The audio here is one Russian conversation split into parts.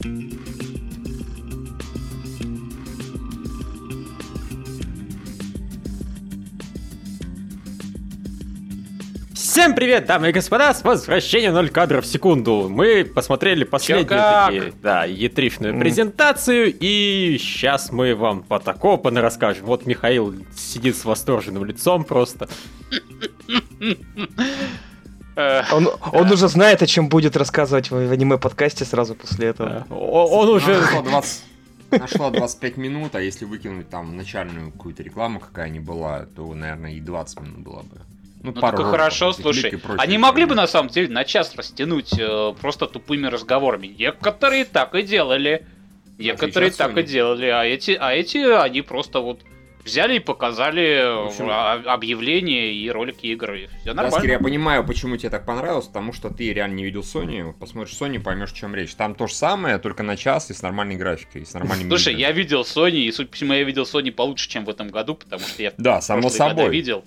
Всем привет, дамы и господа, с возвращением 0 кадров в секунду. Мы посмотрели последнюю да, етришную mm. презентацию, и сейчас мы вам по такому расскажем. Вот Михаил сидит с восторженным лицом просто. Он, он уже знает, о чем будет рассказывать в аниме-подкасте сразу после этого. Он, уже... Нашло 25 минут, а если выкинуть там начальную какую-то рекламу, какая ни была, то, наверное, и 20 минут было бы. Ну, ну пару хорошо, слушай. Они могли бы на самом деле на час растянуть э, просто тупыми разговорами. Некоторые так и делали. Некоторые так и делали, а эти, а эти они просто вот взяли и показали общем, а, объявления и ролики игры. Все нормально. я понимаю, почему тебе так понравилось, потому что ты реально не видел Sony. Посмотришь Sony, поймешь, о чем речь. Там то же самое, только на час и с нормальной графикой, и с нормальными Слушай, я видел Sony, и, судя по всему, я видел Sony получше, чем в этом году, потому что я да, само собой. видел.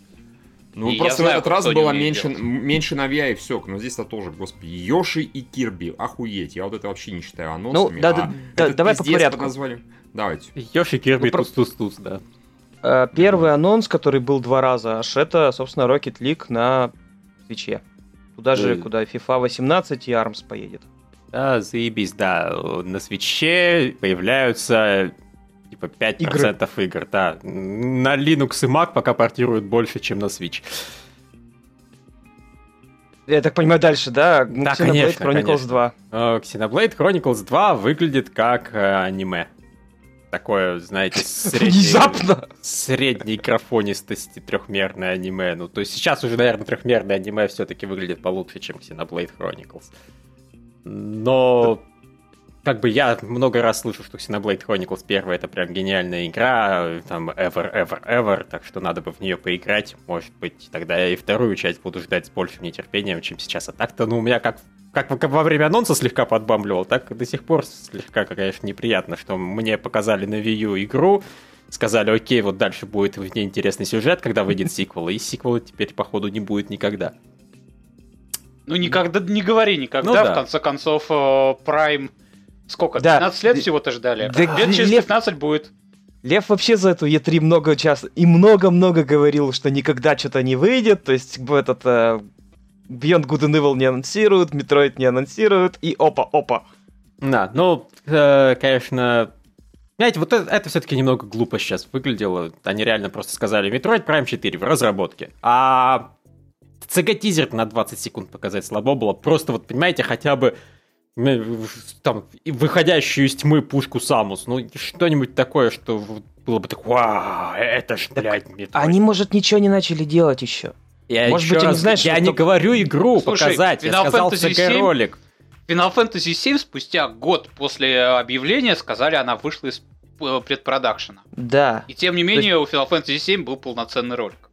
Ну, и просто знаю, в этот раз было меньше, меньше Навья и все. Но здесь-то тоже, господи, Йоши и Кирби, охуеть. Я вот это вообще не считаю анонсами. Ну, да, а да, давай по порядку. Назвали. Давайте. Йоши, Кирби, ну, туз-туз-туз, да. Э, первый анонс, который был два раза аж, это, собственно, Rocket League на Твиче. Туда же, куда FIFA 18 и ARMS поедет. Да, заебись, да. На свече появляются типа 5% игр. игр, да. На Linux и Mac пока портируют больше, чем на Switch. Я так понимаю, дальше, да? Да, Xenoblade конечно, Chronicles конечно. 2. Uh, Xenoblade Chronicles 2 выглядит как э, аниме. Такое, знаете, среднее, средней графонистости трехмерное аниме. Ну, то есть сейчас уже, наверное, трехмерное аниме все-таки выглядит получше, чем Xenoblade Chronicles. Но как бы я много раз слышу, что Xenoblade Chronicles 1 это прям гениальная игра, там ever, ever, ever, так что надо бы в нее поиграть. Может быть, тогда я и вторую часть буду ждать с большим нетерпением, чем сейчас. А так-то, ну, у меня как, как, как во время анонса слегка подбамбливал, так до сих пор слегка, конечно, неприятно, что мне показали на Wii U игру, сказали, окей, вот дальше будет в ней интересный сюжет, когда выйдет сиквел, и сиквела теперь, походу, не будет никогда. Ну, никогда, не говори никогда, ну, да. в конце концов, э, Prime Сколько? Да. 15 лет всего-то ждали? Да, лет через Лев... 15 будет. Лев вообще за эту Е3 много часто и много-много говорил, что никогда что-то не выйдет, то есть в этот э, Beyond Good and Evil не анонсируют, Metroid не анонсируют, и опа-опа. Да, ну, э, конечно, знаете, вот это, это все-таки немного глупо сейчас выглядело. Они реально просто сказали Metroid Prime 4 в разработке. А CG-тизер на 20 секунд показать слабо было. Просто вот, понимаете, хотя бы там, выходящую из тьмы пушку Самус, ну, что-нибудь такое, что было бы так, вау, это ж, блядь, Metroid. Они, может, ничего не начали делать еще. Я может быть, раз, не знаешь, я не только... говорю игру Слушай, показать, Final я сказал Fantasy ролик. Final Fantasy 7 спустя год после объявления сказали, она вышла из э, предпродакшена. Да. И тем не менее, есть... у Final Fantasy 7 был полноценный ролик.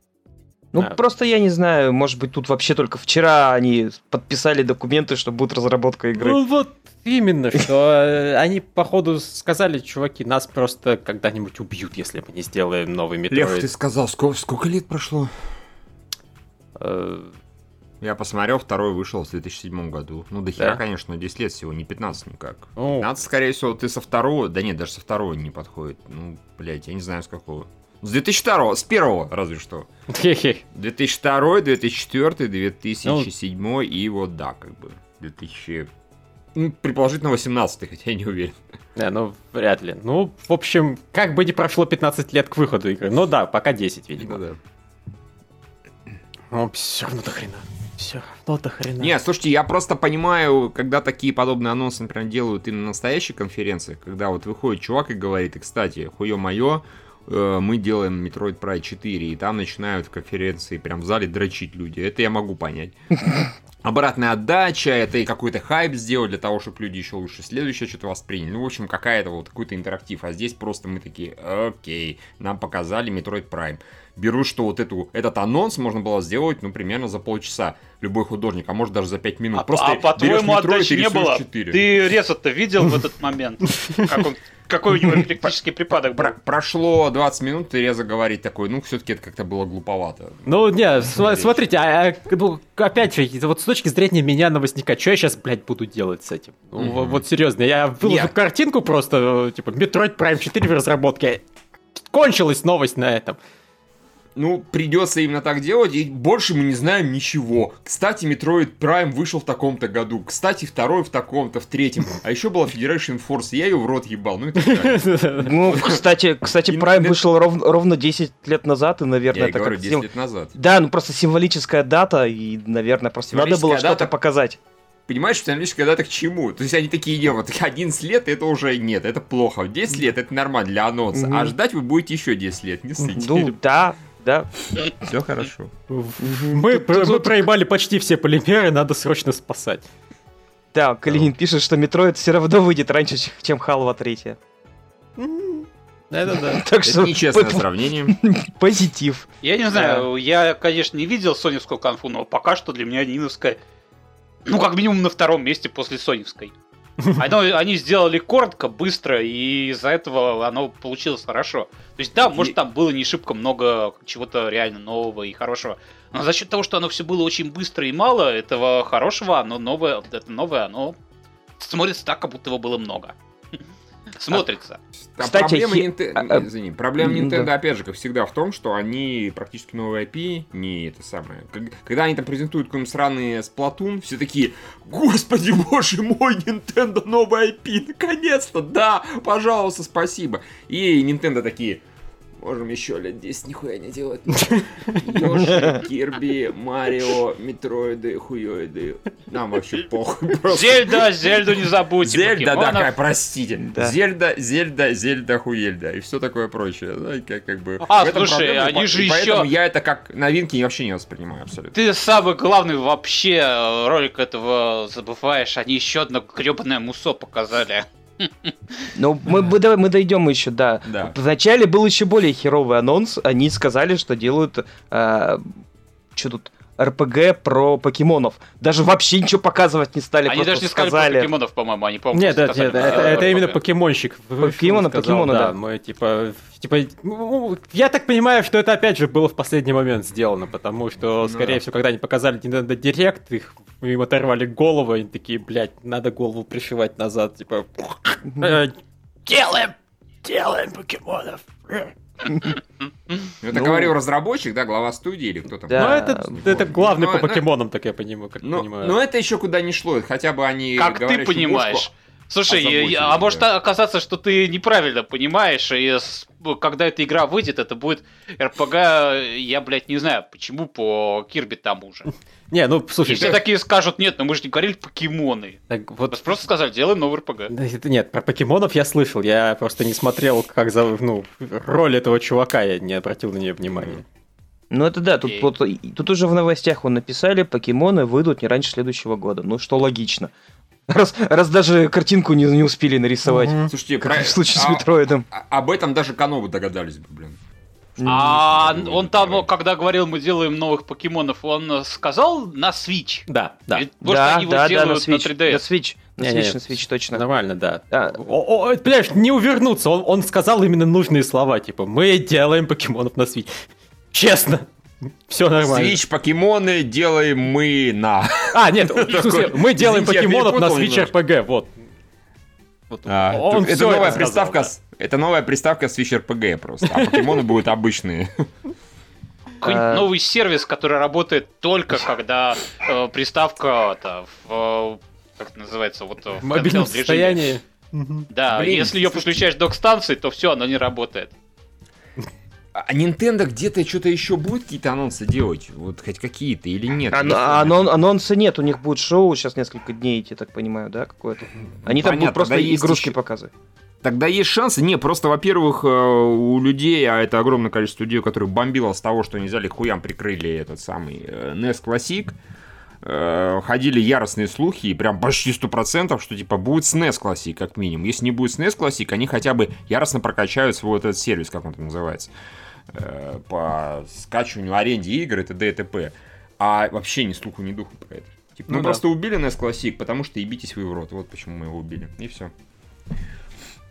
Ну, да. просто я не знаю, может быть, тут вообще только вчера они подписали документы, что будет разработка игры. Ну вот именно, что э, они, походу, сказали, чуваки, нас просто когда-нибудь убьют, если мы не сделаем новый Metroid. Лев, ты сказал, сколько, сколько лет прошло? Э, я посмотрел, второй вышел в 2007 году. Ну, до хера, да? конечно, 10 лет всего, не 15 никак. О. 15, скорее всего, ты со второго... Да нет, даже со второго не подходит. Ну, блядь, я не знаю, с какого. С 2002, с первого разве что. 2002, 2004, 2007 ну, и вот да, как бы 2000... Ну, предположительно 18 хотя я не уверен. Да, ну, вряд ли. Ну, в общем, как бы не прошло 15 лет к выходу игры. Ну да, пока 10, видимо. Ну, да. Ну, все равно до хрена. Все равно до хрена. Не, слушайте, я просто понимаю, когда такие подобные анонсы, например, делают и на настоящей конференции, когда вот выходит чувак и говорит, и, кстати, хуё моё, Э, мы делаем Metroid Prime 4, и там начинают в конференции прям в зале дрочить люди. Это я могу понять. Обратная отдача, это и какой-то хайп сделать для того, чтобы люди еще лучше следующее что-то восприняли. Ну, в общем, какая-то вот какой-то интерактив. А здесь просто мы такие, окей, нам показали Metroid Prime. Беру, что вот эту, этот анонс можно было сделать, ну, примерно за полчаса. Любой художник, а может даже за 5 минут. А, Просто а по-твоему отдачи не было? 4. Ты резать-то видел в этот момент? Как он какой у него эпилептический припадок был. прошло 20 минут, и Реза говорит такой, ну, все-таки это как-то было глуповато. Ну, не, смотрите, а, а, ну, опять же, вот с точки зрения меня новостника, что я сейчас, блядь, буду делать с этим? Ну, вот серьезно, я выложу картинку просто, типа, Metroid Prime 4 в разработке. Кончилась новость на этом ну, придется именно так делать, и больше мы не знаем ничего. Кстати, Metroid Prime вышел в таком-то году, кстати, второй в таком-то, в третьем. А еще была Federation Force, я ее в рот ебал, ну и так далее. Ну, кстати, кстати, Prime вышел ровно 10 лет назад, и, наверное, это как... 10 лет назад. Да, ну просто символическая дата, и, наверное, просто надо было что-то показать понимаешь, символическая дата к чему? То есть они такие, не, вот 11 лет это уже нет, это плохо. 10 лет это нормально для анонса. А ждать вы будете еще 10 лет, не ссыте. Ну да, да. Все хорошо. Мы, мы проебали почти все полимеры, надо срочно спасать. Да, Калинин пишет, что Metroid все равно выйдет раньше, чем Халва 3. Это да. Так что нечестное сравнение. Позитив. Я не знаю, я, конечно, не видел соневскую конфу, но пока что для меня Ниновская, ну, как минимум на втором месте после соневской. Оно, они сделали коротко, быстро, и из-за этого оно получилось хорошо. То есть, да, может, там было не шибко много чего-то реально нового и хорошего. Но за счет того, что оно все было очень быстро и мало, этого хорошего, оно новое, это новое, оно смотрится так, как будто его было много. Смотрится. А, Кстати, проблема, хи... Нинте... а, а Извини, проблема Nintendo, да. опять же, как всегда, в том, что они практически новые IP, не это самое. Когда они там презентуют какой-нибудь сраный Splatoon, все такие, господи, боже мой, Nintendo новый IP, наконец-то, да, пожалуйста, спасибо. И Nintendo такие, Можем еще лет 10 нихуя не делать. Йоши, Кирби, Марио, Метроиды, хуёиды. Нам вообще похуй. Зельда, Зельду не забудьте. Зельда, да, как, простите. Да. Зельда, Зельда, Зельда, хуельда. И все такое прочее. Да, как, как бы. А, слушай, они же еще... Поэтому я это как новинки вообще не воспринимаю абсолютно. Ты самый главный вообще э, ролик этого забываешь. Они еще одно гребаное мусо показали. Ну, мы, мы, мы дойдем еще, да. да. Вначале был еще более херовый анонс. Они сказали, что делают... Э, что тут? РПГ про покемонов. Даже вообще ничего показывать не стали. Они даже не сказали, про покемонов, по-моему, они помнят. Нет, нет, нет, это, это именно покемонщик. Покемона, покемона, да. Мы типа, типа, ну, я так понимаю, что это опять же было в последний момент сделано, потому что, ну скорее ну, всего, когда они показали Nintendo Direct, их им оторвали голову, и такие, блядь, надо голову пришивать назад, типа, «Э, делаем, делаем покемонов. Ну, это ну, говорил разработчик, да, глава студии или кто там? Да. Ну, это, это главный но, по покемонам, но, так я понимаю, как понимаю. Но это еще куда не шло, хотя бы они Как ты понимаешь? Слушай, а может оказаться, что ты неправильно понимаешь, и когда эта игра выйдет, это будет РПГ, я, блядь, не знаю, почему по Кирби тому же. Не, ну, слушай... И все такие скажут, нет, ну мы же не говорили покемоны. Так вот... просто сказали, делаем новый РПГ. Это, нет, про покемонов я слышал, я просто не смотрел, как за, ну, роль этого чувака, я не обратил на нее внимания. Ну это да, тут, вот, тут уже в новостях он написали, покемоны выйдут не раньше следующего года. Ну что логично. Раз, раз даже картинку не, не успели нарисовать. Угу. Слушайте, как про... в случае а, с Метроидом. А, об этом даже Канову догадались бы, блин. А он там, когда говорил, мы делаем новых покемонов, он сказал на Switch. Да, да. Может, да, они да, его да, на, Switch, на 3DS. На Switch. На Switch, на Switch, точно. Нормально, да. А. О, о, понимаешь, не увернуться. Он, он сказал именно нужные слова, типа, мы делаем покемонов на Switch. Честно. Все нормально. Switch покемоны делаем мы на. А, нет, в смысле, мы делаем покемонов на Switch RPG, вот. а, он это новая приставка, это новая приставка Switch RPG просто, а покемоны будут обычные. Какой-нибудь новый сервис, который работает только когда э, приставка это, в как это называется, вот в мобильном состоянии. Да, Блин, если ее подключаешь к док-станции, то все, оно не работает. А Nintendo где-то что-то еще будет какие-то анонсы делать? Вот хоть какие-то или нет? Ан- анон- анонса нет, у них будет шоу сейчас несколько дней, я так понимаю, да, какое-то? Они там будут просто игрушки еще... показывать. Тогда есть шансы. Не, просто, во-первых, э, у людей, а это огромное количество людей, которые бомбило с того, что они взяли хуям прикрыли этот самый э, NES Classic, э, ходили яростные слухи, и прям почти 100%, что типа будет SNES Classic, как минимум. Если не будет SNES Classic, они хотя бы яростно прокачают свой вот этот сервис, как он там называется. Э, по скачиванию, аренде игр и т.д. и т.п. А вообще ни слуху, ни духу про это. Типа, ну, ну да. просто убили NES Classic, потому что ебитесь вы в рот. Вот почему мы его убили. И все.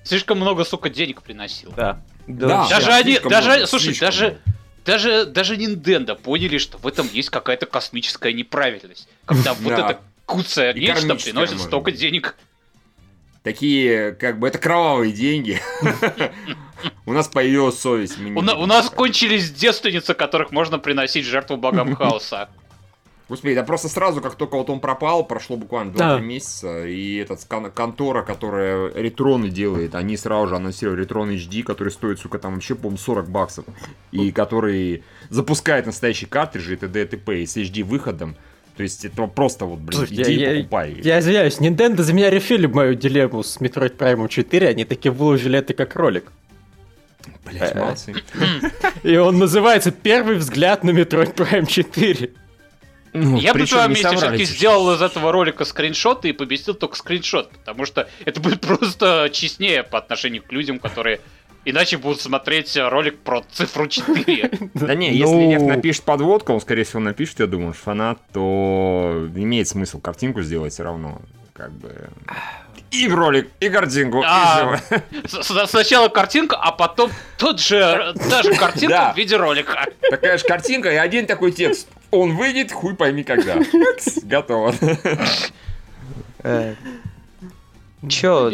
Слишком много, сука, денег приносил. Да. Да. Даже они, даже, много, слушай, даже, даже, даже Nintendo поняли, что в этом есть какая-то космическая неправильность. Когда вот это куцая нечто приносит столько денег. Такие, как бы, это кровавые деньги. У нас появилась совесть. У нас кончились девственницы, которых можно приносить жертву богам хаоса. Господи, да просто сразу, как только вот он пропал, прошло буквально 2-3 да. месяца, и этот контора, которая ретроны делает, они сразу же анонсировали ретрон HD, который стоит, сука, там вообще, по-моему, 40 баксов, и который запускает настоящие картриджи, т.д. и т.п. и с HD выходом. То есть это просто вот, блин, Слушай, иди я, покупай. Я, я извиняюсь, Nintendo за меня решили мою дилемму с Metroid Prime 4, они таки выложили это как ролик. Блять, э, молодцы. И он называется «Первый взгляд на Metroid Prime 4». Ну, я бы в твоем месте все-таки сделал из этого ролика скриншоты и поместил только скриншот, потому что это будет просто честнее по отношению к людям, которые иначе будут смотреть ролик про цифру 4. Да не, если ну. Лев напишет подводку, он, скорее всего, напишет, я думаю, фанат, то имеет смысл картинку сделать все равно. Как бы и в ролик, и картинку. А, и сначала картинка, а потом тот же, та же картинка в виде ролика. Такая же картинка и один такой текст. Он выйдет, хуй пойми когда. Готово. Э, чё,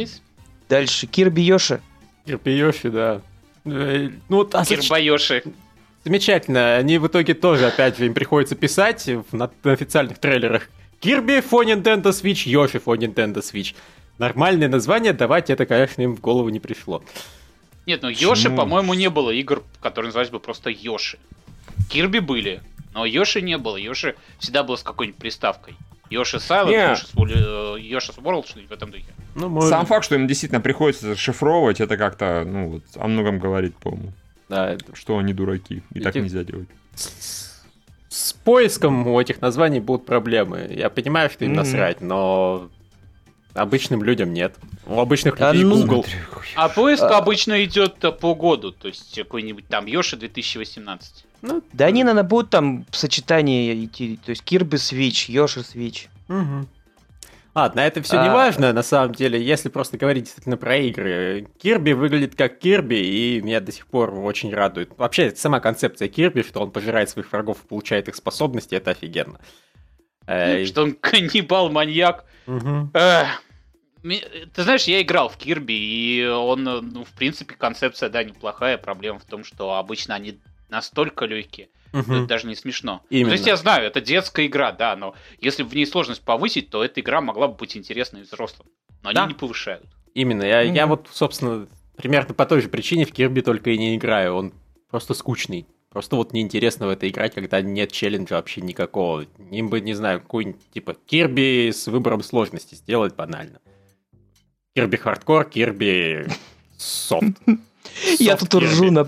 дальше Кирби Йоши. Кирби Йоши, да. Э, ну, вот, а Кирба Йоши. Замечательно. Они в итоге тоже опять им приходится писать на официальных трейлерах. Кирби for Nintendo Switch, Йоши for Nintendo Switch. Нормальное название давать это, конечно, им в голову не пришло. Нет, ну Йоши, по-моему, не было игр, которые назывались бы просто Йоши. Кирби были, но Йоши не было. Йоши всегда был с какой-нибудь приставкой. Йоши Silent, yeah. Йоши World, что-нибудь в этом духе. Ну, может... Сам факт, что им действительно приходится зашифровывать, это как-то, ну, вот, о многом говорит, по-моему. Да, это... Что они дураки, и Эти... так нельзя делать. С поиском у этих названий будут проблемы. Я понимаю, что им mm-hmm. насрать, но Обычным людям нет. У обычных людей а, ну, Google. А поиск а... обычно идет по году, то есть какой-нибудь там Йоши 2018. Ну, да они, наверное, будут там в сочетании идти, то есть Кирби Switch, Йоши Switch. Угу. Ладно, это все а... не важно, на самом деле, если просто говорить действительно про игры. Кирби выглядит как Кирби, и меня до сих пор очень радует. Вообще, сама концепция Кирби, что он пожирает своих врагов и получает их способности, это офигенно. Что он каннибал-маньяк. Угу. Ты знаешь, я играл в Кирби, и он, ну, в принципе, концепция, да, неплохая. Проблема в том, что обычно они настолько легкие, угу. что это даже не смешно. Именно. То есть я знаю, это детская игра, да, но если в ней сложность повысить, то эта игра могла бы быть интересной взрослым. Но они да. не повышают. Именно. Я, угу. я вот, собственно, примерно по той же причине в Кирби только и не играю. Он просто скучный. Просто вот неинтересно в это играть, когда нет челленджа вообще никакого. Им бы, не знаю, какой-нибудь типа Кирби с выбором сложности сделать банально. Kirby хардкор, Kirby софт. Я тут ржу на,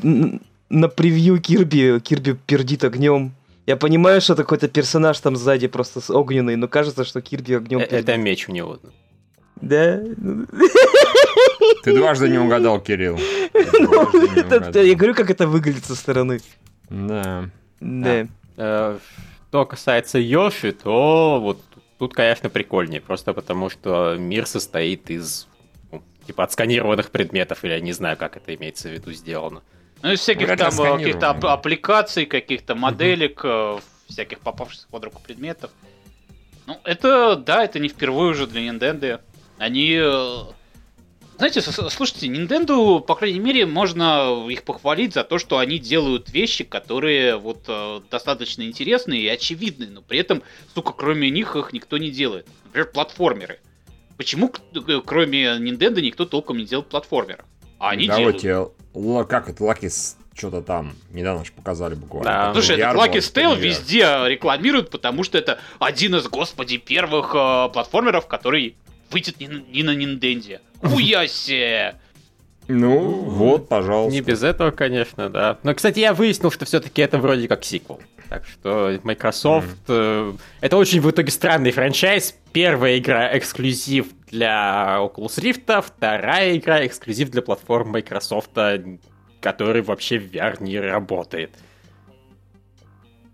на превью Kirby, Kirby пердит огнем. Я понимаю, что это какой-то персонаж там сзади просто огненный, но кажется, что Kirby огнем. Э, это меч у него. Да. Ты дважды не угадал, Кирилл. Ну, я говорю, как это выглядит со стороны. Да. Да. Э, что касается Yoshi, то вот тут, конечно, прикольнее. Просто потому, что мир состоит из типа отсканированных предметов, или я не знаю, как это имеется в виду сделано. Ну, из всяких там э, каких-то аппликаций, каких-то моделек, угу. всяких попавшихся под руку предметов. Ну, это, да, это не впервые уже для Nintendo. Они... Э, знаете, слушайте, Nintendo, по крайней мере, можно их похвалить за то, что они делают вещи, которые вот достаточно интересные и очевидные, но при этом, сука, кроме них их никто не делает. Например, платформеры. Почему, э, кроме Nintendo, никто толком не делает платформеров? А они да, делают. Как это, Lucky что-то там недавно же показали буквально. Да. Слушай, этот Lucky Stale везде рекламируют, потому что это один из, господи, первых э, платформеров, который выйдет не, не на Nintendo. Хуясе! Ну, вот, пожалуйста. Не без этого, конечно, да. Но, кстати, я выяснил, что все-таки это вроде как сиквел. Так что Microsoft... Mm. Э, это очень в итоге странный франчайз. Первая игра эксклюзив для Oculus Rift, вторая игра эксклюзив для платформ Microsoft, который вообще в VR не работает.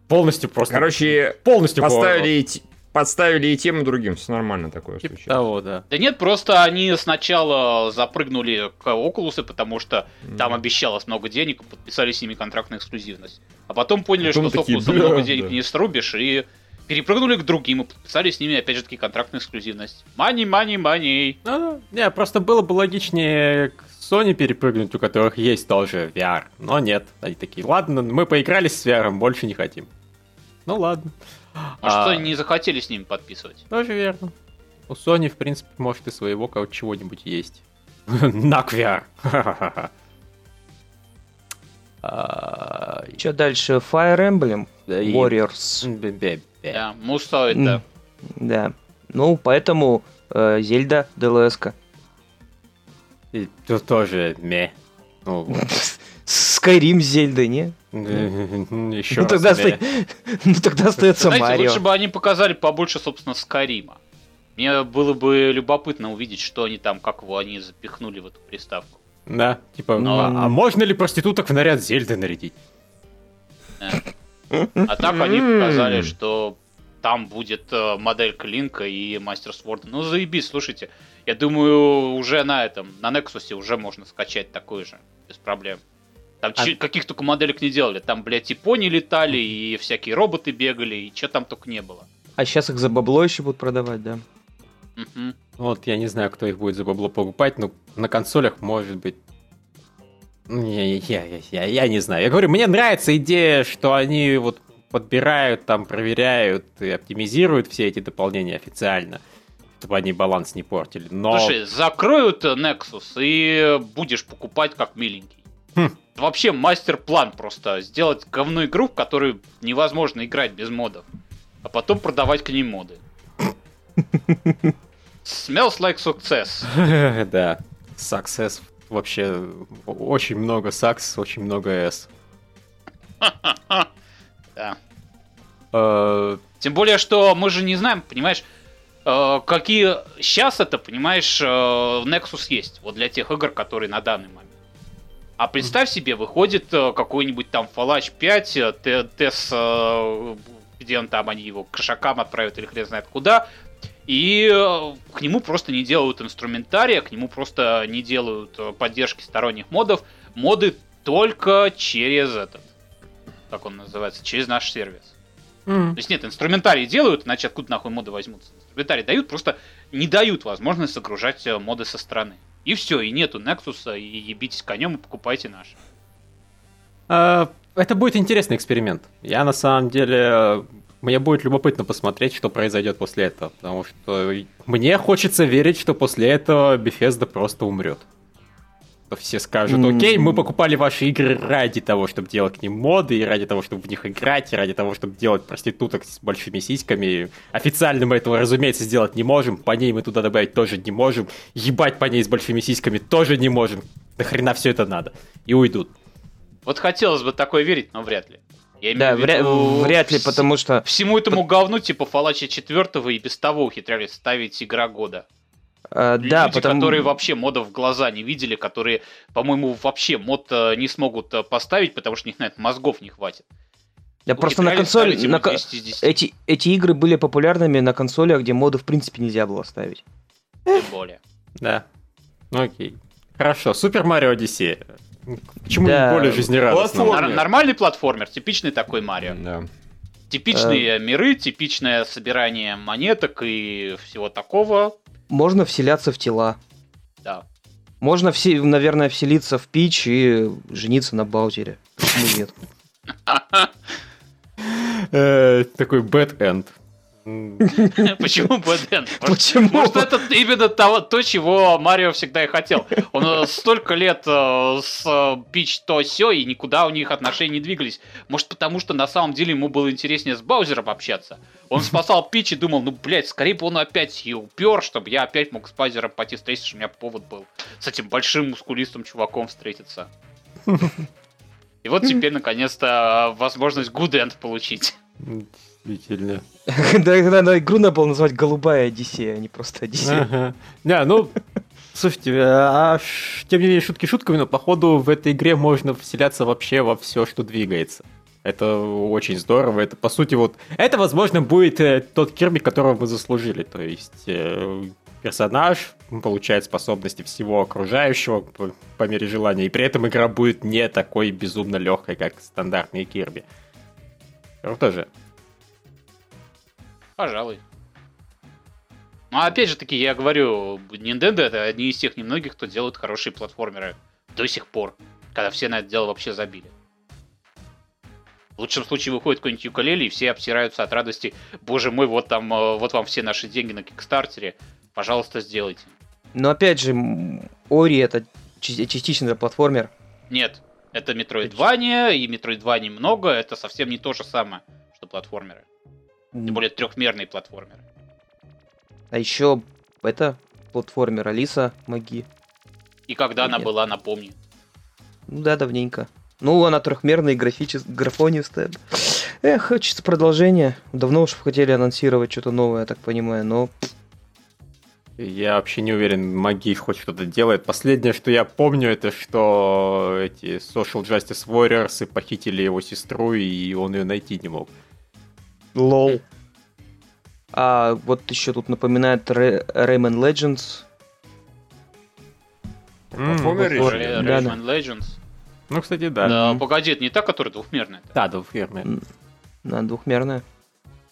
Полностью просто... Короче, полностью поставили, подставили и тем, и другим, все нормально такое типа Того, да. Да нет, просто они сначала запрыгнули к Oculus, потому что mm. там обещалось много денег, подписали с ними контракт на эксклюзивность. А потом поняли, потом что с Oculus много денег да. не срубишь, и перепрыгнули к другим и подписали с ними, опять же таки, контракт на эксклюзивность. Мани, мани, мани. Ну, не, просто было бы логичнее к Sony перепрыгнуть, у которых есть тоже VR. Но нет, они такие, ладно, мы поигрались с VR, больше не хотим. Ну ладно. А, а что не захотели с ними подписывать? Тоже верно. У Sony, в принципе, может и своего чего-нибудь есть. На VR. Что дальше? Fire Emblem Warriors. Да, Мусо это. Да. Ну, поэтому э, Зельда ДЛС-ка. И тут тоже ме. Ну, Скайрим с Зельдой, не? Еще ну, тогда оста... ну тогда остается Знаете, Марио. лучше бы они показали побольше, собственно, Скайрима. Мне было бы любопытно увидеть, что они там, как его они запихнули в эту приставку. Да, типа, Но... а, а можно ли проституток в наряд Зельды нарядить? А так они показали, что там будет э, модель Клинка и Мастер Сворда. Ну, заебись, слушайте. Я думаю, уже на этом, на Nexus уже можно скачать такой же, без проблем. Там а... каких только моделек не делали. Там, блядь, и пони летали, и всякие роботы бегали, и что там только не было. А сейчас их за бабло еще будут продавать, да? Угу. Вот, я не знаю, кто их будет за бабло покупать, но на консолях, может быть, не, я, я, я, я не знаю. Я говорю, мне нравится идея, что они вот подбирают, там, проверяют и оптимизируют все эти дополнения официально, чтобы они баланс не портили. Но... Слушай, закроют Nexus и будешь покупать как миленький. Хм. Вообще мастер-план просто. Сделать говную игру, в которую невозможно играть без модов. А потом продавать к ней моды. Smells like success. да, success вообще очень много сакс, очень много S. Да. Э, Тем более, что мы же не знаем, понимаешь, э, какие сейчас это, понимаешь, э, Nexus есть, вот для тех игр, которые на данный момент. А представь себе, выходит какой-нибудь там Fallout 5, TES, где он там, они его к шакам отправят или хрен знает куда, и э, к нему просто не делают инструментария, к нему просто не делают э, поддержки сторонних модов. Моды только через этот, как он называется, через наш сервис. Mm. То есть нет, инструментарий делают, иначе откуда нахуй моды возьмутся? Инструментарий дают, просто не дают возможность загружать э, моды со стороны. И все, и нету Nexus, и ебитесь конем и покупайте наши. А, это будет интересный эксперимент. Я на самом деле мне будет любопытно посмотреть, что произойдет после этого, потому что мне хочется верить, что после этого Bethesda просто умрет. Все скажут, окей, мы покупали ваши игры ради того, чтобы делать к ним моды, и ради того, чтобы в них играть, и ради того, чтобы делать проституток с большими сиськами. Официально мы этого, разумеется, сделать не можем, по ней мы туда добавить тоже не можем, ебать по ней с большими сиськами тоже не можем. Нахрена все это надо? И уйдут. Вот хотелось бы такое верить, но вряд ли. Я да, вряд, виду, вряд ли, потому что... Всему этому говну, типа Фалача 4 и без того ухитрялись ставить игра года. А, Люди, да, потому... которые вообще модов в глаза не видели, которые, по-моему, вообще мод э, не смогут э, поставить, потому что на это мозгов не хватит. Да просто на консоли... На... Эти, эти игры были популярными на консолях, где моды в принципе нельзя было ставить. Тем более. Да. Ну окей. Хорошо, Супер Марио Одиссея. Почему да. более жизнерадостно? Нар- нормальный платформер, типичный такой Марио. Да. Типичные э... миры, типичное собирание монеток и всего такого. Можно вселяться в тела. Да. Можно, все, наверное, вселиться в Пич и жениться на Баузере. Почему нет? Э, такой bad end. Почему Бэден? Почему? Может, это именно того, то, чего Марио всегда и хотел. Он э, столько лет э, с э, Пич то все и никуда у них отношения не двигались. Может, потому что на самом деле ему было интереснее с Баузером общаться. Он спасал Пич и думал, ну, блядь, скорее бы он опять и упер, чтобы я опять мог с Баузером пойти встретиться, что у меня повод был с этим большим мускулистым чуваком встретиться. И вот теперь, наконец-то, возможность End получить. Действительно. Да, да, игру надо было назвать «Голубая Одиссея», а не просто «Одиссея». Не, ну, слушайте, а, тем не менее, шутки шутками, но походу в этой игре можно вселяться вообще во все, что двигается. Это очень здорово. Это, по сути, вот... Это, возможно, будет э, тот Кирби, которого мы заслужили. То есть э, персонаж получает способности всего окружающего по, по мере желания, и при этом игра будет не такой безумно легкой, как стандартные Кирби. Круто же. Пожалуй. Ну, опять же таки, я говорю, Nintendo это одни из тех немногих, кто делает хорошие платформеры до сих пор, когда все на это дело вообще забили. В лучшем случае выходит какой-нибудь юкалели, и все обсираются от радости. Боже мой, вот там, э, вот вам все наши деньги на Кикстартере. Пожалуйста, сделайте. Но опять же, Ори это частично платформер. Нет, это Метроидвания, и Метроидваний много, это совсем не то же самое, что платформеры. Тем более трехмерные платформеры. А еще это платформер Алиса Маги. И когда Нет. она была, напомни. Ну да, давненько. Ну, она трехмерная, графичес... графонистая. Эх, хочется продолжения. Давно уж хотели анонсировать что-то новое, я так понимаю, но... Я вообще не уверен, Маги хоть что-то делает. Последнее, что я помню, это что эти Social Justice Warriors похитили его сестру, и он ее найти не мог. Лол. А вот еще тут напоминает Rayman Legends. Rayman Legends. Ну, кстати, да. Да, погоди, это не та, которая двухмерная. Да, двухмерная. Да, двухмерная.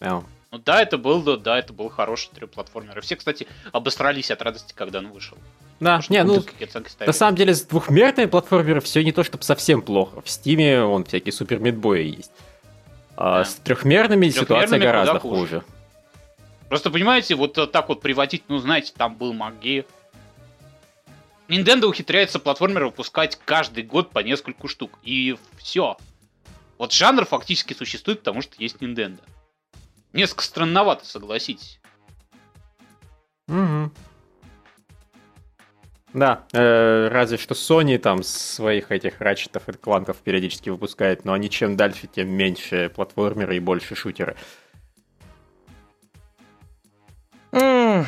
Ну да, это был, да, это был хороший трехплатформер. И все, кстати, обосрались от радости, когда он вышел. Да, не, ну, на самом деле, с двухмерными платформеры все не то, чтобы совсем плохо. В Стиме он всякие супер медбои есть. А да. с трехмерными, трехмерными ситуация гораздо хуже. хуже. Просто понимаете, вот так вот приводить, ну знаете, там был Маги. Nintendo ухитряется платформер выпускать каждый год по нескольку штук. И все. Вот жанр фактически существует, потому что есть Nintendo. Несколько странновато, согласитесь. Угу. Да, э, разве что Sony там своих этих рачетов и кланков периодически выпускает, но они чем дальше, тем меньше платформеры и больше шутеры. Mm.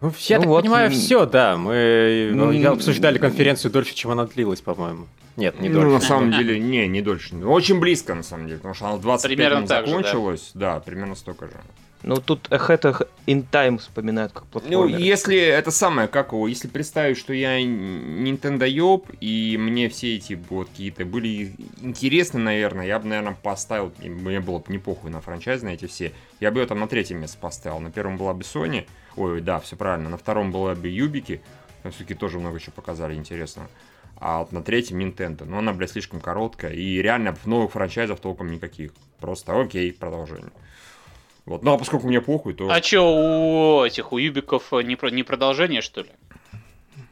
Ну, я ну так вот, понимаю, все, да. Мы ну, обсуждали конференцию дольше, чем она длилась, по-моему. Нет, не дольше. Ну, на самом деле, не, не дольше. Очень близко, на самом деле, потому что она в 25 примерно минут закончилась. Же, да. да, примерно столько же. Ну, тут Ahead in Time вспоминают как платформер. Ну, если это самое, как его, если представить, что я Nintendo ёб, и мне все эти вот какие-то были интересны, наверное, я бы, наверное, поставил, мне было бы не похуй на франчайз на эти все, я бы ее там на третьем месте поставил. На первом была бы Sony, ой, да, все правильно, на втором была бы Юбики, там все-таки тоже много еще показали интересного. А вот на третьем Nintendo. Но она, блядь, слишком короткая. И реально в новых франчайзах толком никаких. Просто окей, продолжение. Вот. Ну а поскольку мне похуй, то... А чё, у этих, у Юбиков не, про, не продолжение, что ли?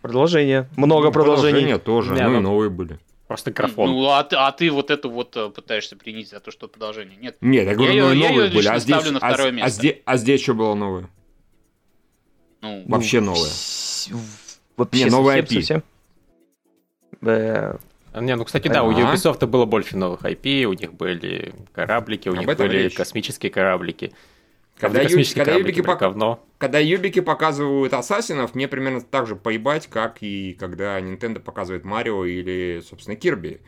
Продолжение. Много ну, продолжений. Продолжение тоже, да, ну, ну и новые были. Просто графон. Ну, а, а ты вот эту вот э, пытаешься принять за то, что продолжение. Нет. Нет, я говорю, я, ну, я новые были. А здесь, на второе а, место. А, здесь, а здесь что было новое? Ну, Вообще ну, новое. Вообще не, новое IP. Совсем. Не, ну, кстати, да, у Ubisoft было больше новых IP, у них были кораблики, у Об них были речь. космические кораблики. Когда, ю... когда, юбики пок... когда юбики показывают ассасинов, мне примерно так же поебать, как и когда Nintendo показывает Марио или, собственно, Кирби.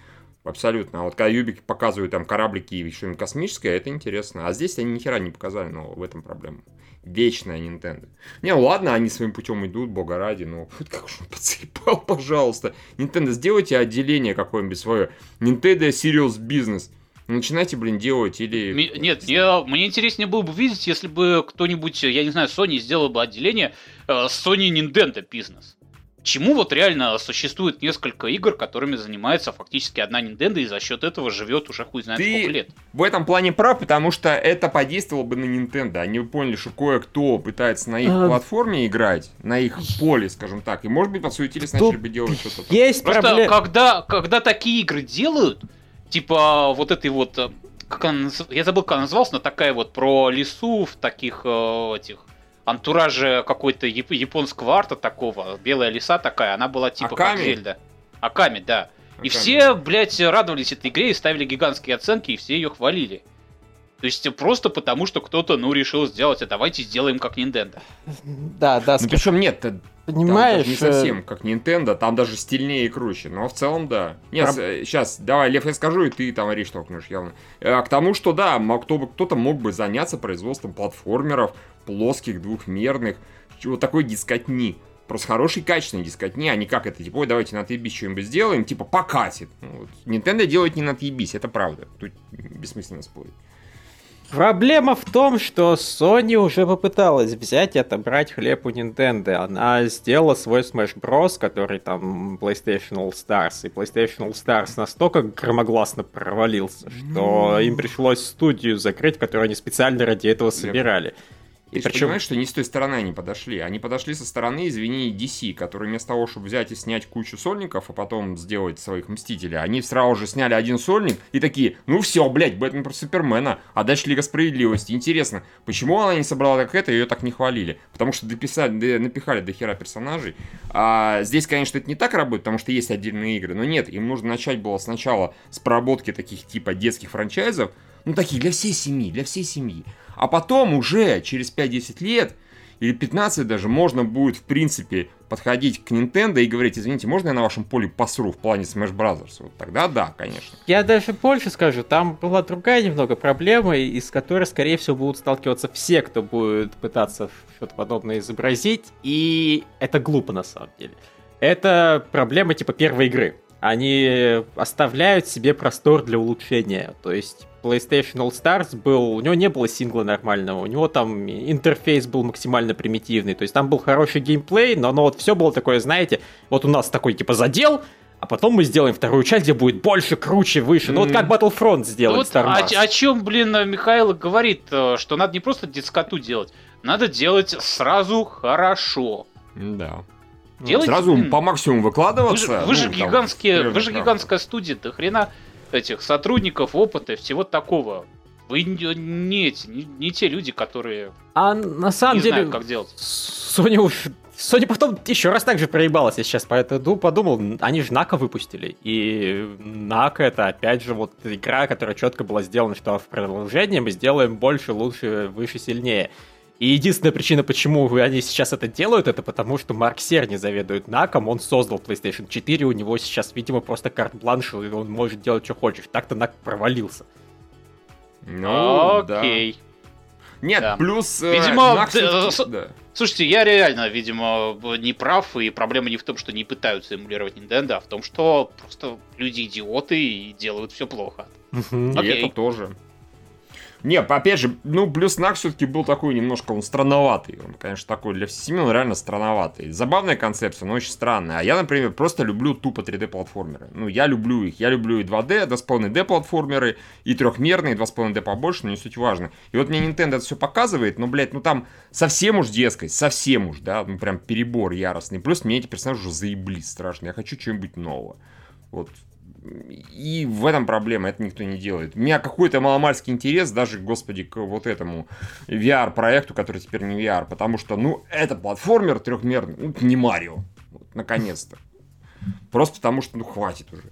Абсолютно. А вот когда юбики показывают там кораблики и что-нибудь космическое, это интересно. А здесь они ни хера не показали, но в этом проблема. Вечная Nintendo. Не, ну ладно, они своим путем идут, бога ради, но вот как же он подсыпал, пожалуйста. Nintendo, сделайте отделение какое-нибудь свое. Nintendo Serious Business. Начинайте, блин, делать или... Нет, я, мне интереснее было бы видеть, если бы кто-нибудь, я не знаю, Sony сделал бы отделение э, Sony Nintendo бизнес. Чему вот реально существует несколько игр, которыми занимается фактически одна Nintendo, и за счет этого живет уже хуй знает Ты сколько лет. в этом плане прав, потому что это подействовало бы на Nintendo. Они поняли, что кое-кто пытается на их а... платформе играть, на их поле, скажем так, и, может быть, подсуетились, начали бы делать что-то. Есть Просто проблем... когда, когда такие игры делают, типа вот этой вот э, как она, я забыл, как она называлась, но такая вот про лесу в таких э, этих антураже какой-то яп- японского арта такого, белая лиса такая, она была типа Аками? как Зельда. Аками, да. Аками. И все, блядь, радовались этой игре и ставили гигантские оценки, и все ее хвалили. То есть просто потому, что кто-то, ну, решил сделать, а давайте сделаем как Nintendo. Да, да. Ну, причем нет, Понимаешь? Там не совсем как Nintendo, там даже стильнее и круче. Но в целом, да. Нет, Про... сейчас, давай, Лев, я скажу, и ты там Ариш толкнешь явно. А, к тому, что да, кто, кто-то мог бы заняться производством платформеров, плоских, двухмерных, вот такой дискотни. Просто хороший, качественный дискотни, а не как это, типа, ой, давайте на отъебись что-нибудь сделаем, типа, покатит. Ну, вот. Nintendo делает не на отъебись, это правда. Тут бессмысленно спорить. Проблема в том, что Sony уже попыталась взять и отобрать хлеб у Nintendo. Она сделала свой Smash Bros, который там PlayStation All Stars. И PlayStation All Stars настолько громогласно провалился, что им пришлось студию закрыть, которую они специально ради этого собирали. И Ты причем... понимаешь, что не с той стороны они подошли. Они подошли со стороны, извини, DC, которые вместо того, чтобы взять и снять кучу сольников, а потом сделать своих Мстителей, они сразу же сняли один сольник и такие, ну все, блядь, Бэтмен про Супермена, а дальше Лига Справедливости. Интересно, почему она не собрала как это, ее так не хвалили? Потому что дописали, напихали до хера персонажей. А здесь, конечно, это не так работает, потому что есть отдельные игры, но нет, им нужно начать было сначала с проработки таких типа детских франчайзов, ну такие для всей семьи, для всей семьи. А потом уже через 5-10 лет или 15 даже можно будет, в принципе, подходить к Nintendo и говорить, извините, можно я на вашем поле посру в плане Smash Bros? Вот тогда да, конечно. Я даже больше скажу, там была другая немного проблема, из которой, скорее всего, будут сталкиваться все, кто будет пытаться что-то подобное изобразить, и это глупо на самом деле. Это проблема типа первой игры. Они оставляют себе простор для улучшения. То есть PlayStation All Stars был, у него не было сингла нормального, у него там интерфейс был максимально примитивный, то есть там был хороший геймплей, но оно вот все было такое, знаете, вот у нас такой типа задел, а потом мы сделаем вторую часть, где будет больше, круче, выше. Mm. Ну вот как Battlefront сделать вот о, о чем, блин, Михаил говорит, э, что надо не просто дискоту делать, надо делать сразу хорошо. Да. Делайте, Сразу блин, по максимуму выкладываться. Вы же, вы ну, же гигантские, вы же гигантская студия, до хрена этих сотрудников, опыта, всего такого. Вы не, не, не, не те люди, которые а на самом не деле, знают, как делать. Sony Sony потом еще раз так же проебалась, я сейчас поэтому подумал, они же Нака выпустили, и Нака это опять же вот игра, которая четко была сделана, что в продолжении мы сделаем больше, лучше, выше, сильнее. И единственная причина, почему они сейчас это делают, это потому, что Марк Серни заведует НАКом, он создал PlayStation 4, у него сейчас, видимо, просто карт-бланш, и он может делать, что хочешь. Так-то НАК провалился. Ну, Окей. Да. Нет, да. плюс... Э, видимо, Нак да, да. слушайте, я реально, видимо, не прав, и проблема не в том, что не пытаются эмулировать Nintendo, а в том, что просто люди идиоты и делают все плохо. И это тоже. Не, опять же, ну, плюс Нак все-таки был такой немножко, он странноватый. Он, конечно, такой для всей семьи, он реально странноватый. Забавная концепция, но очень странная. А я, например, просто люблю тупо 3D-платформеры. Ну, я люблю их. Я люблю и 2D, 2,5D платформеры, и трехмерные, 2,5D побольше, но не суть важно. И вот мне Nintendo это все показывает, но, блядь, ну там совсем уж дескать, совсем уж, да, ну прям перебор яростный. Плюс мне эти персонажи уже заебли страшно. Я хочу чего-нибудь нового. Вот, и в этом проблема, это никто не делает. У меня какой-то маломальский интерес даже, господи, к вот этому VR-проекту, который теперь не VR, потому что, ну, это платформер трехмерный, ну, не Марио, вот, наконец-то. Просто потому что, ну, хватит уже.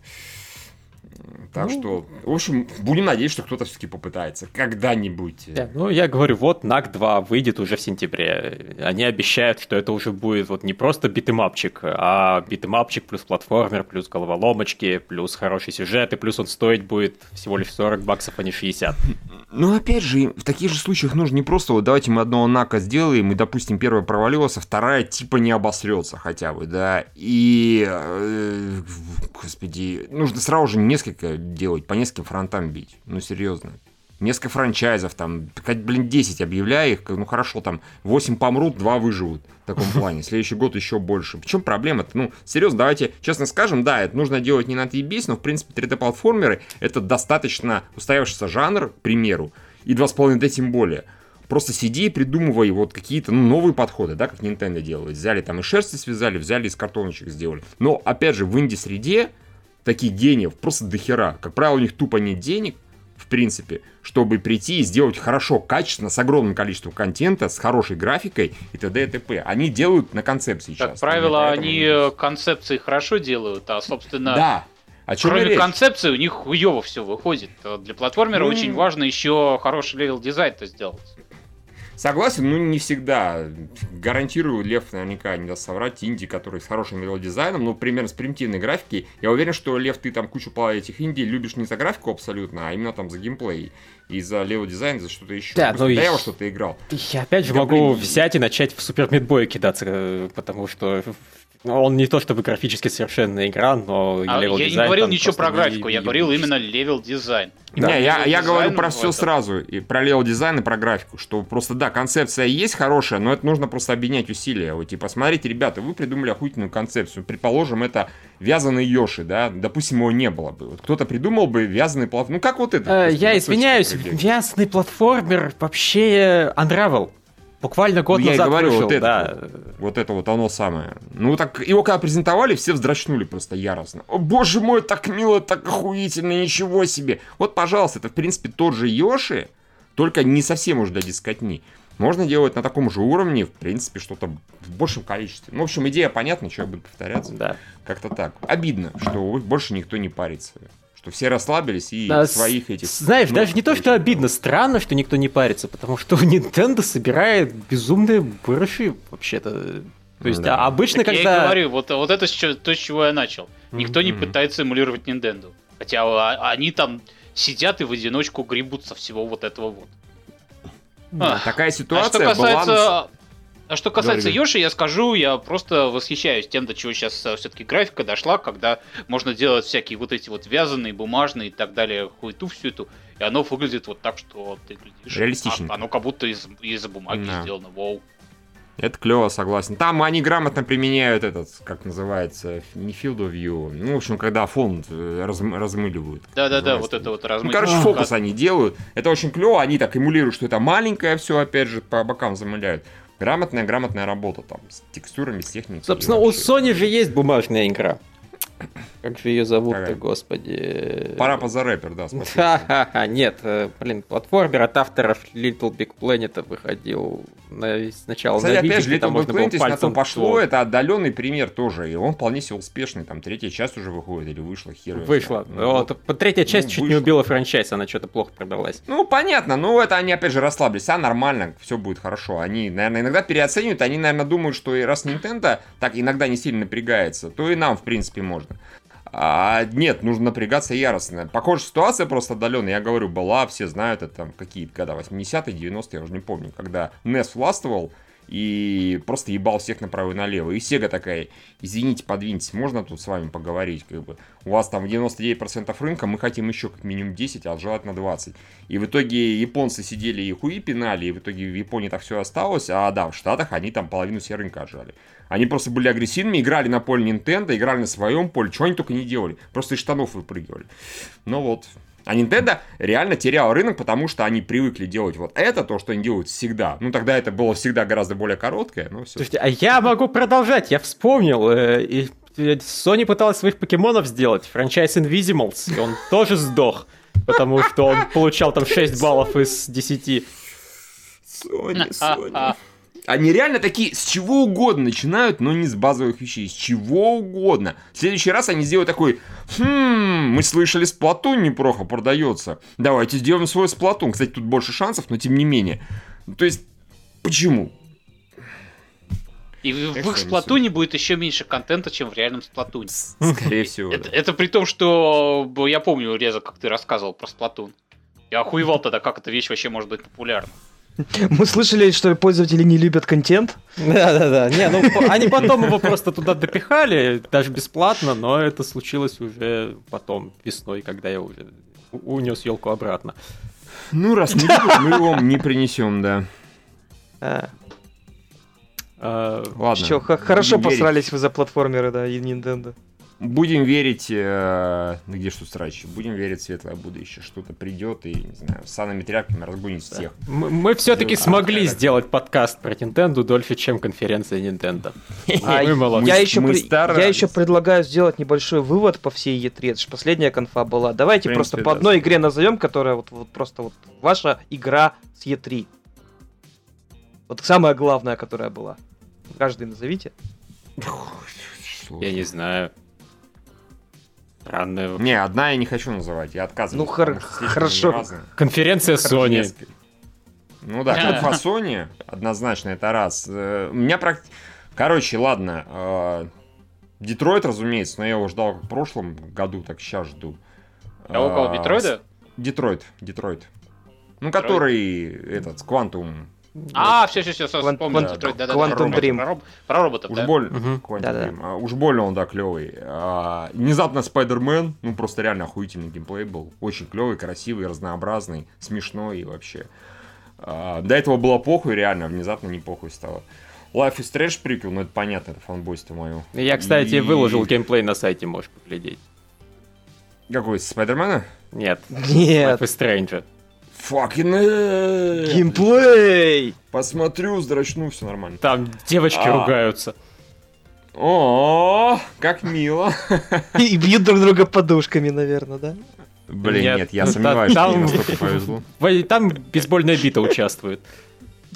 Так ну, что, в общем, будем надеяться, что кто-то все-таки попытается когда-нибудь. Да, ну, я говорю, вот NAC 2 выйдет уже в сентябре. Они обещают, что это уже будет вот не просто битэмапчик, а битэмапчик плюс платформер, плюс головоломочки, плюс хороший сюжет, и плюс он стоить будет всего лишь 40 баксов, а не 60. Ну, опять же, в таких же случаях нужно не просто вот давайте мы одного нака сделаем, и, допустим, первая провалилась, а вторая типа не обосрется хотя бы, да. И, э, господи, нужно сразу же несколько делать, по нескольким фронтам бить. Ну, серьезно. Несколько франчайзов, там, блин, 10 объявляю их, ну хорошо, там, 8 помрут, 2 выживут в таком плане. Следующий год еще больше. В чем проблема-то? Ну, серьезно, давайте честно скажем, да, это нужно делать не на отъебись, но, в принципе, 3D-платформеры это достаточно устоявшийся жанр, к примеру, и 2,5D тем более. Просто сиди и придумывай вот какие-то ну, новые подходы, да, как Nintendo делает. Взяли там и шерсти связали, взяли из картоночек сделали. Но, опять же, в инди-среде таких гениев просто дохера. Как правило, у них тупо нет денег, в принципе, чтобы прийти и сделать хорошо, качественно, с огромным количеством контента, с хорошей графикой и т.д. и т.п. Они делают на концепции сейчас. Как правило, они концепции хорошо делают, а, собственно, да. О чем Кроме речь? концепции, у них хуево все выходит. Для платформера ну... очень важно еще хороший level design -то сделать. Согласен, ну не всегда. гарантирую, Лев наверняка не даст соврать, инди, который с хорошим дизайном, ну, примерно с примитивной графикой. Я уверен, что, Лев, ты там кучу этих инди любишь не за графику абсолютно, а именно там за геймплей. И за level design, за что-то еще. Да, ну, я во что-то играл. Я опять же да, могу блин. взять и начать в Super Meat Boy кидаться, э, потому что он не то чтобы графически совершенная игра, но а level Я не говорил ничего про графику, я говорил именно level design. Да. Не, я, я говорю про все сразу, и про level design и про графику, что просто, да, концепция есть хорошая, но это нужно просто объединять усилия. Вот, типа, смотрите, ребята, вы придумали охуительную концепцию. Предположим, это вязаный Yoshi, да, допустим, его не было бы. Вот кто-то придумал бы вязаный платформер. Ну, как вот это? Э, я извиняюсь, вязаный платформер вообще Unravel. Буквально год ну, назад я говорю, вышел, вот это, да. вот, вот это вот оно самое. Ну так его когда презентовали, все вздрачнули просто яростно. О боже мой, так мило, так охуительно, ничего себе. Вот, пожалуйста, это в принципе тот же Йоши, только не совсем уже для дискотни. Можно делать на таком же уровне, в принципе, что-то в большем количестве. Ну, в общем, идея понятна, что я буду повторяться. Да. Как-то так. Обидно, что больше никто не парится что все расслабились и а, своих этих... Знаешь, даже не то, что обидно, странно, что никто не парится, потому что Nintendo собирает безумные барыши вообще-то. То есть, да. а обычно, так когда... Я и говорю, вот, вот это то, с чего я начал. Никто mm-hmm. не пытается эмулировать Nintendo. Хотя а, они там сидят и в одиночку гребут со всего вот этого вот. Да, такая ситуация а что касается баланс... А что касается Говори. Йоши, я скажу, я просто восхищаюсь тем, до чего сейчас э, все-таки графика дошла, когда можно делать всякие вот эти вот вязаные, бумажные и так далее, хуету всю эту, и оно выглядит вот так, что ты глядишь. Реалистично. А, оно как будто из, из бумаги да. сделано, вау. Это клево, согласен. Там они грамотно применяют этот, как называется, не field of view, ну, в общем, когда фон э, раз, размыливают. Да-да-да, вот это вот размыливание. Ну, короче, фокус они делают. Это очень клево, они так эмулируют, что это маленькое все, опять же, по бокам замыляют. Грамотная, грамотная работа там с текстурами, с техникой. Собственно, у Sony же есть бумажная игра. Как же ее зовут-то, господи? Пора за рэпер, да, Ха-ха-ха, нет, э, блин, платформер от авторов Little Big Planet выходил на, сначала Кстати, на опять же, Little Big Planet, если на то пошло, это отдаленный пример тоже, и он вполне себе успешный, там третья часть уже выходит, или вышла, хер Вышла, ну, вот, третья ну, часть ну, чуть не убила франчайз, она что-то плохо продалась. Ну, понятно, но это они опять же расслабились, а нормально, все будет хорошо. Они, наверное, иногда переоценивают, они, наверное, думают, что и раз Nintendo так иногда не сильно напрягается, то и нам, в принципе, можно. А, нет, нужно напрягаться яростно. Похожая ситуация просто отдаленная, я говорю, была, все знают, это там какие-то года, 80-е, 90-е, я уже не помню, когда NES властвовал, и просто ебал всех направо и налево. И Сега такая, извините, подвиньтесь, можно тут с вами поговорить, как бы. У вас там 99% рынка, мы хотим еще как минимум 10, а желательно 20. И в итоге японцы сидели и хуи пинали, и в итоге в Японии так все осталось, а да, в Штатах они там половину себе рынка отжали. Они просто были агрессивными, играли на поле Nintendo, играли на своем поле, что они только не делали. Просто из штанов выпрыгивали. Ну вот, а Nintendo реально терял рынок, потому что они привыкли делать вот это, то, что они делают всегда. Ну, тогда это было всегда гораздо более короткое, но все. Слушайте, а я могу продолжать, я вспомнил. Э, и Sony пыталась своих покемонов сделать, франчайз Invisimals, и он тоже сдох, потому что он получал там 6 баллов из 10. Sony, Sony. Они реально такие с чего угодно начинают, но не с базовых вещей, с чего угодно. В следующий раз они сделают такой, хм, мы слышали, Сплатун неплохо продается. Давайте сделаем свой Сплатун. Кстати, тут больше шансов, но тем не менее. То есть, почему? И в их сплатуне будет еще меньше контента, чем в реальном сплатуне. Скорее всего. Это, это при том, что я помню, Реза, как ты рассказывал про сплатун. Я охуевал тогда, как эта вещь вообще может быть популярна. Мы слышали, что пользователи не любят контент. Да-да-да. Не, ну они потом его просто туда допихали, даже бесплатно, но это случилось уже потом, весной, когда я уже унес елку обратно. Ну, раз не любят, мы его не принесем, да. А. А, Ладно. Что, хорошо посрались вы за платформеры, да, и Nintendo. Будем верить, э, где что срач, будем верить в светлое будущее. Что-то придет и, не знаю, санными тряпками разгонит всех. Мы, мы все-таки а, смогли а, сделать подкаст про Nintendo дольше, чем конференция Nintendo. А, я, еще мы при, я еще предлагаю сделать небольшой вывод по всей E3. Это же последняя конфа была. Давайте принципе, просто по да. одной игре назовем, которая вот, вот просто вот ваша игра с E3. Вот самая главная, которая была. Каждый назовите. Я не знаю. Странная. Не, одна я не хочу называть, я отказываюсь. Ну хор- хорошо. Конференция Sony. Ну да, как по Sony, однозначно, это раз. Э, у меня практически... Короче, ладно. Э, Детройт, разумеется, но я его ждал в прошлом году, так сейчас жду. А около Детройта? Детройт, Детройт. Ну, который этот, с Quantum. А, все, все, все, вспомнил. Детройт, да, да, Quantum Dream. Про роботов, уж да? Больно, да, да. А, уж больно он, да, клевый. А, внезапно Спайдермен, ну, просто реально охуительный геймплей был. Очень клевый, красивый, разнообразный, смешной и вообще. А, до этого было похуй, реально, внезапно не похуй стало. Life is Trash приквел, ну это понятно, это фанбойство мое. Я, кстати, и... выложил геймплей на сайте, можешь поглядеть. Какой, Спайдермена? Нет. Нет. Life is Strange. Fucking Геймплей! Посмотрю, здрачну, все нормально. Там девочки а... ругаются. О, как мило. И бьют друг друга подушками, наверное, да? Блин, нет, нет я ну, сомневаюсь, там... что мне настолько повезло. Там бейсбольная бита участвует.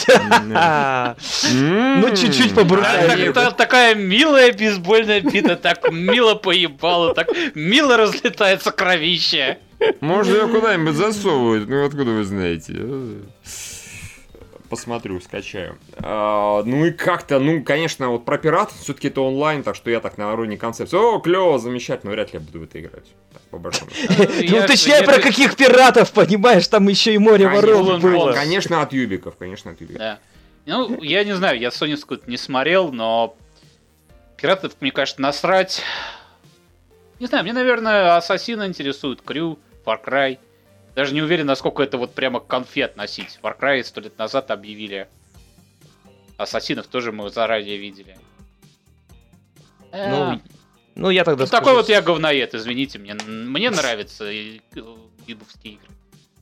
Ну, чуть-чуть побрали. Такая милая бейсбольная бита, так мило поебало, так мило разлетается кровище. Можно ее куда-нибудь засовывать, ну откуда вы знаете? посмотрю, скачаю. А, ну и как-то, ну, конечно, вот про пират все-таки это онлайн, так что я так на уровне концепции. О, клево, замечательно, вряд ли я буду в это играть. Так, по большому Ну, уточняй про каких пиратов, понимаешь, там еще и море воров было. Конечно, от юбиков, конечно, от юбиков. Ну, я не знаю, я Сонинскую не смотрел, но пиратов, мне кажется, насрать. Не знаю, мне, наверное, Ассасина интересует, Крю, Far Cry. Даже не уверен, насколько это вот прямо к конфе относить. Far Cry сто лет назад объявили. Ассасинов тоже мы заранее видели. Ну, э. ну я тогда ну, скажу... Такой вот я говноед, извините, мне, мне нравятся гибовские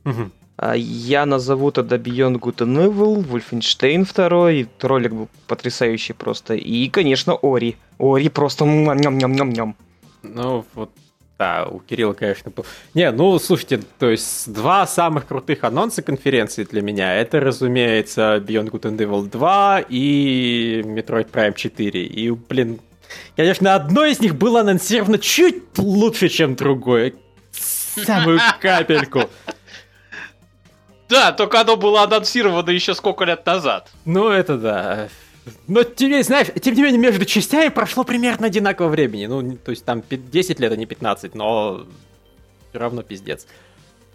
игры. А я назову тогда Beyond Good and Evil, Wolfenstein 2, ролик был потрясающий просто. И, конечно, Ори. Ори просто ням-ням-ням-ням. Ну, вот да, у Кирилла, конечно, был. Не, ну, слушайте, то есть два самых крутых анонса конференции для меня, это, разумеется, Beyond Good and Evil 2 и Metroid Prime 4. И, блин, конечно, одно из них было анонсировано чуть лучше, чем другое. Самую капельку. Да, только оно было анонсировано еще сколько лет назад. Ну, это да. Но тебе, знаешь, тем не менее, между частями прошло примерно одинаково времени. Ну, то есть там 10 лет, а не 15, но все равно пиздец.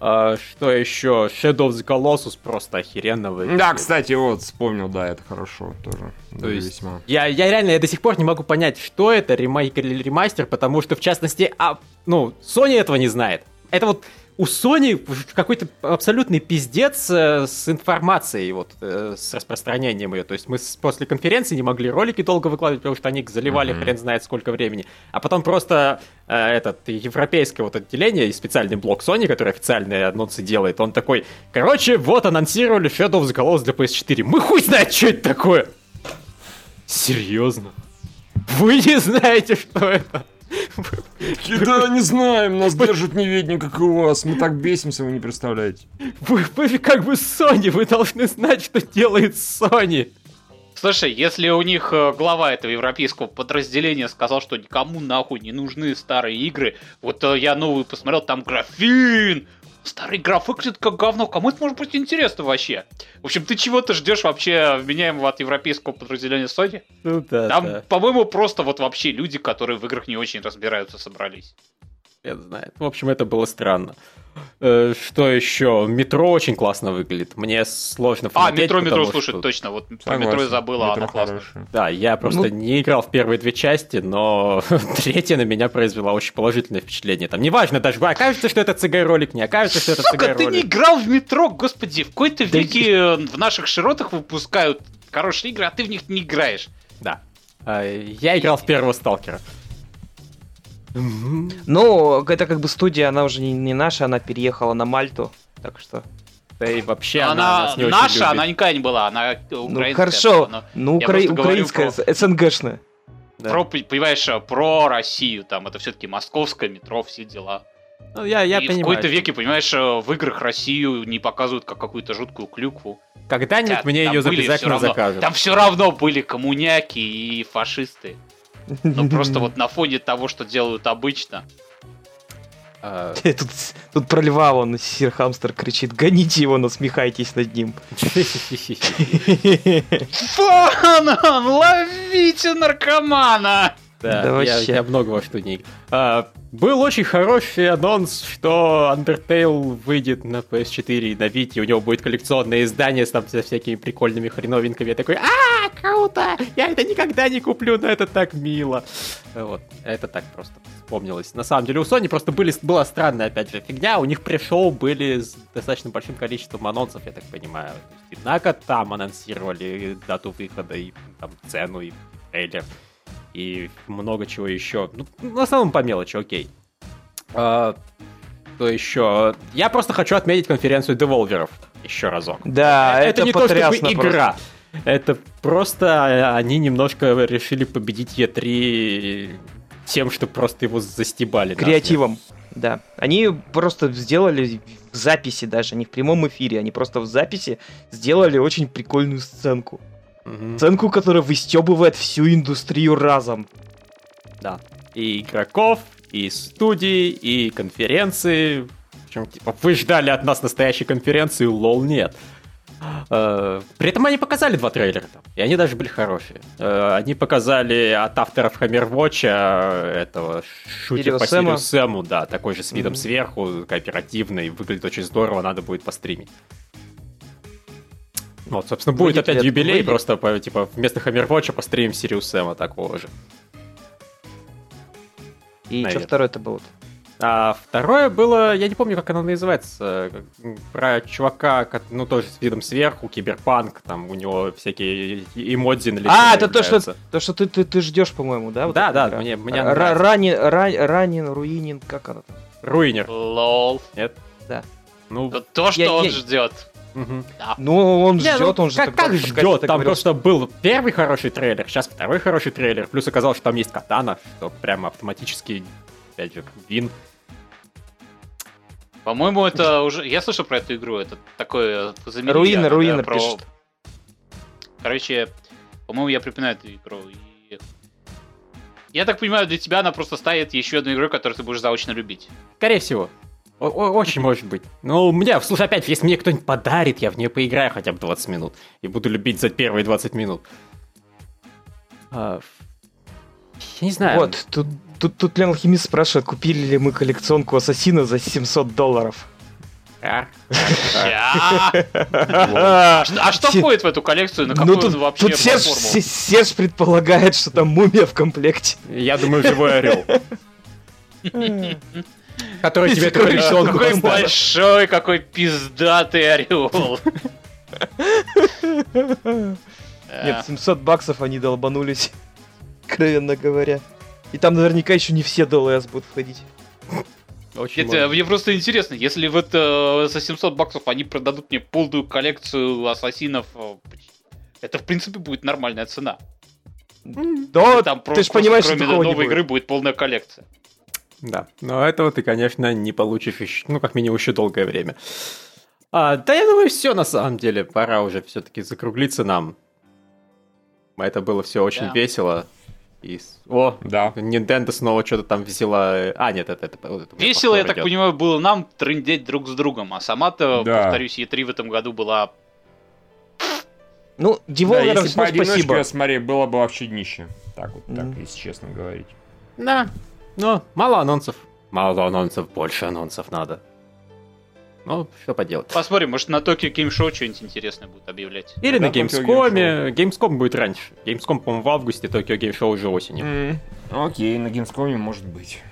А, что еще? Shadow of the Colossus просто охеренно выглядит. Да, кстати, вот, вспомнил, да, это хорошо тоже. То есть, весьма. Я, я реально, я до сих пор не могу понять, что это, ремейк или ремастер, потому что, в частности, а, ну, Sony этого не знает. Это вот у Sony какой-то абсолютный пиздец э, с информацией, вот, э, с распространением ее. То есть мы после конференции не могли ролики долго выкладывать, потому что они их заливали mm-hmm. хрен знает сколько времени. А потом просто э, этот европейское вот отделение и специальный блок Sony, который официальные анонсы делает, он такой, короче, вот анонсировали Shadow of the Colossus для PS4. Мы хуй знает, что это такое! Серьезно? Вы не знаете, что это? Да, не знаем, нас держат неведение, как и у вас. Мы так бесимся, вы не представляете. Вы, вы как бы Sony, вы должны знать, что делает Sony. Слушай, если у них э, глава этого европейского подразделения сказал, что никому нахуй не нужны старые игры, вот э, я новую посмотрел, там графин, старый граф выглядит как говно, кому это может быть интересно вообще? В общем, ты чего-то ждешь вообще вменяемого от европейского подразделения Sony? Ну да, Там, да. по-моему, просто вот вообще люди, которые в играх не очень разбираются, собрались. Я знаю. В общем, это было странно. Э, что еще? Метро очень классно выглядит. Мне сложно А, метро, метро, слушай, что... точно. Вот про метро я забыла, метро оно классно. Да, я просто ну... не играл в первые две части, но третья на меня произвела очень положительное впечатление. Там неважно, даже окажется, что это цигай-ролик, не окажется, что это цигай-ролик. ты не играл в метро, господи, в какой-то веке э, в наших широтах выпускают хорошие игры, а ты в них не играешь. Да. А, я играл в первого сталкера. Ну, это как бы студия, она уже не, не наша, она переехала на Мальту, так что... Да и вообще она, она нас не наша, очень она никогда не была, она украинская. Ну хорошо, была, ну укра... украинская, про... СНГшная. Да. Про, понимаешь, про Россию, там это все-таки московское метро, все дела. Ну, я, я и понимаю. в какой-то веке, понимаешь, в играх Россию не показывают как какую-то жуткую клюкву. Когда-нибудь мне ее обязательно закажут. Там все равно были коммуняки и фашисты. Ну, просто вот на фоне того, что делают обычно. А... Тут, тут про льва он, Сир Хамстер кричит, гоните его, насмехайтесь над ним. Фанан, ловите наркомана! Да, да я, я много во что не... А, был очень хороший анонс, что Undertale выйдет на PS4 и на Vita, у него будет коллекционное издание с там со всякими прикольными хреновинками. Я такой, а, круто! Я это никогда не куплю, но это так мило. Вот, это так просто вспомнилось. На самом деле у Sony просто были, была странная, опять же, фигня. У них пришел были с достаточно большим количеством анонсов, я так понимаю. И Нака там анонсировали дату выхода, и там цену, и трейлер и много чего еще. Ну, в основном по мелочи, окей. А, то еще? Я просто хочу отметить конференцию деволверов еще разок. Да, это, это не то, чтобы игра. Это просто они немножко решили победить Е3 тем, что просто его застебали. Креативом. Да. Они просто сделали в записи даже, не в прямом эфире, они просто в записи сделали очень прикольную сценку. Угу. Ценку, которая выстебывает всю индустрию разом. Да. И игроков, и студии, и конференции. Причем, типа, вы ждали от нас настоящей конференции, лол, нет. Uh, при этом они показали два трейлера и они даже были хорошие. Uh, они показали от авторов Hammerwatch этого шутер по Сирию Сэму, да, такой же с видом mm-hmm. сверху, кооперативный, выглядит очень здорово, надо будет постримить. Вот, собственно, будет выйдет опять юбилей, выйдет. просто по, типа вместо Hammerwatch а постримим Serious Sam а такого же. И Наверное. что второе это было? А второе было, я не помню, как оно называется, про чувака, ну тоже с видом сверху, киберпанк, там у него всякие эмодзи на лице. А, это то, что, то, что ты, ты, ты ждешь, по-моему, да? Вот да, да, игра? мне, мне Ранин, ранин, руинин, как оно там? Ruiner. Лол. Нет? Да. Ну, то, что я, он я... ждет. Угу. Да. Ну, он ждет, ну, он же... Как, ждет? Там говорил, просто был первый хороший трейлер, сейчас второй хороший трейлер, плюс оказалось, что там есть катана, что прямо автоматически, опять же, вин. По-моему, это уже... Я слышал про эту игру, это такое... Руина, руина про... пишет. Короче, по-моему, я припоминаю эту игру. И... Я так понимаю, для тебя она просто ставит еще одну игру, которую ты будешь заочно любить. Скорее всего. Очень может быть. Ну, мне, слушай, опять, если мне кто-нибудь подарит, я в нее поиграю хотя бы 20 минут. И буду любить за первые 20 минут. А, я не знаю. Вот, тут, тут, тут Лен Алхимист спрашивает, купили ли мы коллекционку Ассасина за 700 долларов. А, а что входит в эту коллекцию? На ну, какую вообще Тут Серж предполагает, что там мумия в комплекте. Я думаю, живой орел. Который тебе эту коллекционку Какой большой, какой пиздатый орел. Нет, 700 баксов они долбанулись, откровенно говоря. И там наверняка еще не все ДЛС будут входить. Очень Нет, мне просто интересно, если вот э, за 700 баксов они продадут мне полную коллекцию ассасинов, э, это в принципе будет нормальная цена. Да, там ты же понимаешь, кроме что новой игры будет полная коллекция. Да, но этого ты, конечно, не получишь еще, ну, как минимум, еще долгое время. А, да, я думаю, все на самом деле. Пора уже все-таки закруглиться нам. Это было все очень да. весело. И... О, да. Nintendo снова что-то там весело. А, нет, это... это, это весело, я так понимаю, было нам трындеть друг с другом. А сама-то, да. повторюсь, E3 в этом году была... Ну, Devolver, да, если ну, спасибо. смотри, было бы вообще днище. Так вот, mm. так, если честно говорить. Да, но мало анонсов. Мало анонсов, больше анонсов надо. Ну, что поделать. Посмотрим, может на Tokyo Game Show что-нибудь интересное будут объявлять. Или на, на Gamescom. Gamescom будет раньше. Gamescom, по-моему, в августе, Tokyo Game Show уже осенью. Mm. Окей, на Gamescom может быть.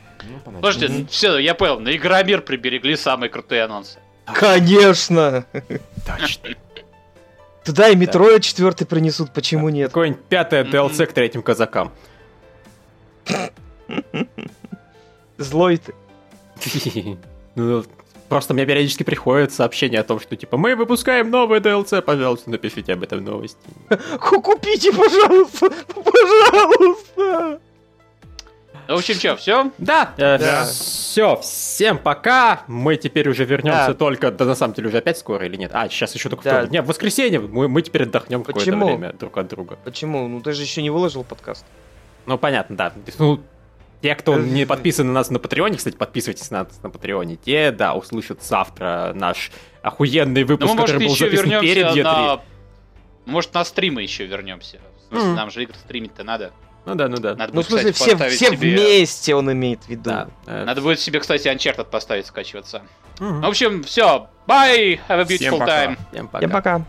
Ну, Слушайте, mm-hmm. все, я понял, на Игромир приберегли самые крутые анонсы. Конечно! Точно. Туда и метро четвертый принесут, почему нет? Какое-нибудь пятое DLC к третьим казакам. Злой ты. Ну, просто мне периодически приходят сообщения о том, что типа мы выпускаем новый DLC, пожалуйста, напишите об этом новости. Купите, пожалуйста, пожалуйста. Ну, в общем, что, все? Да, э, да. все, всем пока. Мы теперь уже вернемся да. только, да на самом деле уже опять скоро или нет? А, сейчас еще только да. вторник. Нет, в воскресенье мы, мы теперь отдохнем какое-то время друг от друга. Почему? Ну ты же еще не выложил подкаст. Ну понятно, да. Ну, Те, кто не подписан на нас на Патреоне, кстати, подписывайтесь на нас на Патреоне, те, да, услышат завтра наш охуенный выпуск, ну, который был записан перед E3. На... Может, на стримы еще вернемся. В смысле, mm. нам же игры стримить-то надо. Ну да, ну да. Надо ну, будет, в смысле, кстати, все, все себе... вместе он имеет в виду. Да. Надо будет себе, кстати, Uncharted поставить, скачиваться. Mm-hmm. В общем, все. Bye! Have a beautiful Всем time. Всем пока. Всем пока.